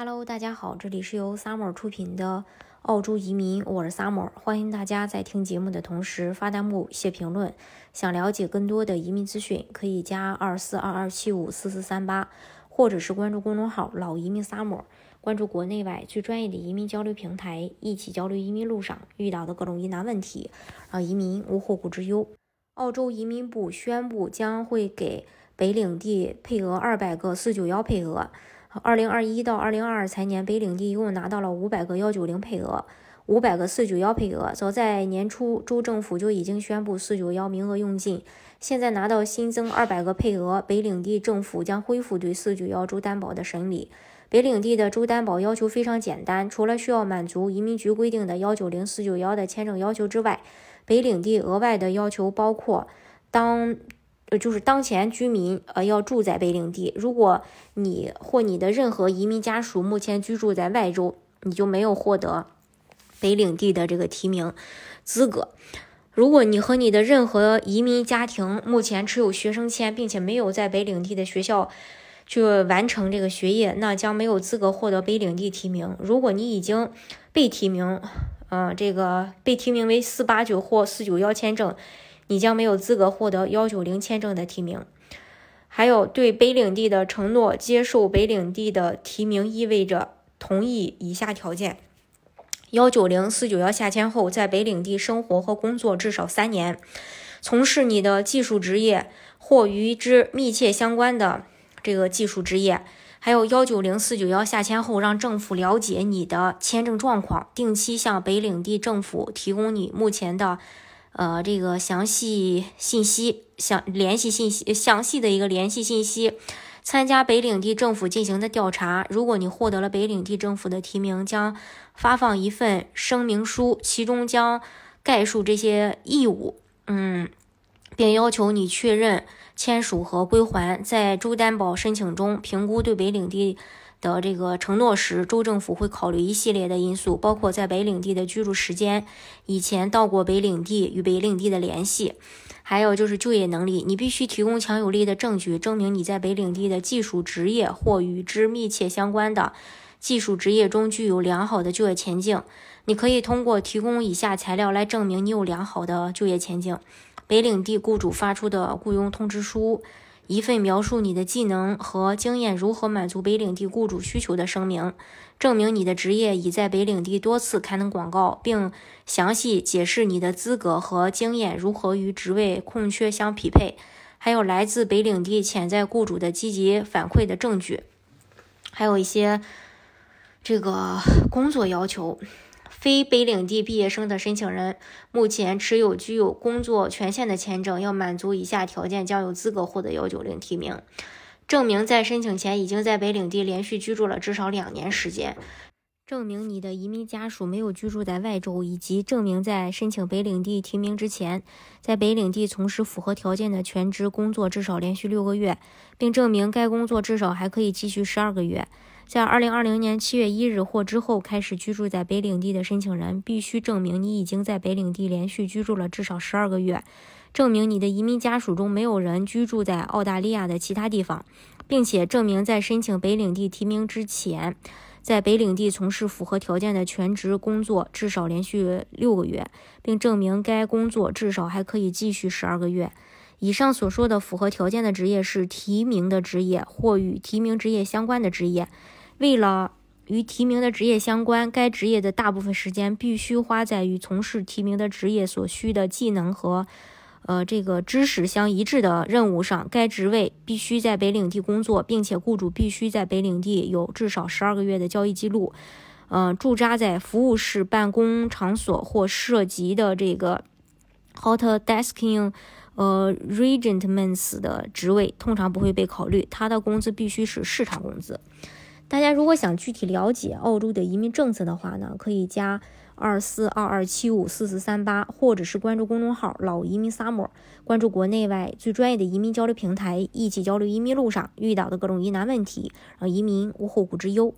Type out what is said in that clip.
Hello，大家好，这里是由 Summer 出品的澳洲移民，我是 Summer，欢迎大家在听节目的同时发弹幕、写评论。想了解更多的移民资讯，可以加二四二二七五四四三八，或者是关注公众号“老移民 Summer”，关注国内外最专业的移民交流平台，一起交流移民路上遇到的各种疑难问题，让移民无后顾之忧。澳洲移民部宣布将会给北领地配额二百个四九幺配额。二零二一到二零二二财年，北领地一共拿到了五百个幺九零配额，五百个四九幺配额。早在年初，州政府就已经宣布四九幺名额用尽，现在拿到新增二百个配额，北领地政府将恢复对四九幺州担保的审理。北领地的州担保要求非常简单，除了需要满足移民局规定的幺九零四九幺的签证要求之外，北领地额外的要求包括当。呃，就是当前居民呃要住在北领地，如果你或你的任何移民家属目前居住在外州，你就没有获得北领地的这个提名资格。如果你和你的任何移民家庭目前持有学生签，并且没有在北领地的学校去完成这个学业，那将没有资格获得北领地提名。如果你已经被提名，嗯，这个被提名为四八九或四九幺签证。你将没有资格获得幺九零签证的提名。还有对北领地的承诺，接受北领地的提名意味着同意以下条件：幺九零四九幺下签后，在北领地生活和工作至少三年，从事你的技术职业或与之密切相关的这个技术职业。还有幺九零四九幺下签后，让政府了解你的签证状况，定期向北领地政府提供你目前的。呃，这个详细信息、详联系信息、详细的一个联系信息，参加北领地政府进行的调查。如果你获得了北领地政府的提名，将发放一份声明书，其中将概述这些义务，嗯，并要求你确认签署和归还。在州担保申请中，评估对北领地。的这个承诺时，州政府会考虑一系列的因素，包括在北领地的居住时间、以前到过北领地与北领地的联系，还有就是就业能力。你必须提供强有力的证据，证明你在北领地的技术职业或与之密切相关的技术职业中具有良好的就业前景。你可以通过提供以下材料来证明你有良好的就业前景：北领地雇主发出的雇佣通知书。一份描述你的技能和经验如何满足北领地雇主需求的声明，证明你的职业已在北领地多次刊登广告，并详细解释你的资格和经验如何与职位空缺相匹配。还有来自北领地潜在雇主的积极反馈的证据，还有一些这个工作要求。非北领地毕业生的申请人目前持有具有工作权限的签证，要满足以下条件，将有资格获得幺九零提名：证明在申请前已经在北领地连续居住了至少两年时间；证明你的移民家属没有居住在外州；以及证明在申请北领地提名之前，在北领地从事符合条件的全职工作至少连续六个月，并证明该工作至少还可以继续十二个月。在二零二零年七月一日或之后开始居住在北领地的申请人，必须证明你已经在北领地连续居住了至少十二个月，证明你的移民家属中没有人居住在澳大利亚的其他地方，并且证明在申请北领地提名之前，在北领地从事符合条件的全职工作至少连续六个月，并证明该工作至少还可以继续十二个月。以上所说的符合条件的职业是提名的职业或与提名职业相关的职业。为了与提名的职业相关，该职业的大部分时间必须花在与从事提名的职业所需的技能和，呃，这个知识相一致的任务上。该职位必须在北领地工作，并且雇主必须在北领地有至少十二个月的交易记录。嗯，驻扎在服务室、办公场所或涉及的这个 hot desking，呃，regimentments 的职位通常不会被考虑。他的工资必须是市场工资。大家如果想具体了解澳洲的移民政策的话呢，可以加二四二二七五四四三八，或者是关注公众号“老移民 summer”，关注国内外最专业的移民交流平台，一起交流移民路上遇到的各种疑难问题，让移民无后顾之忧。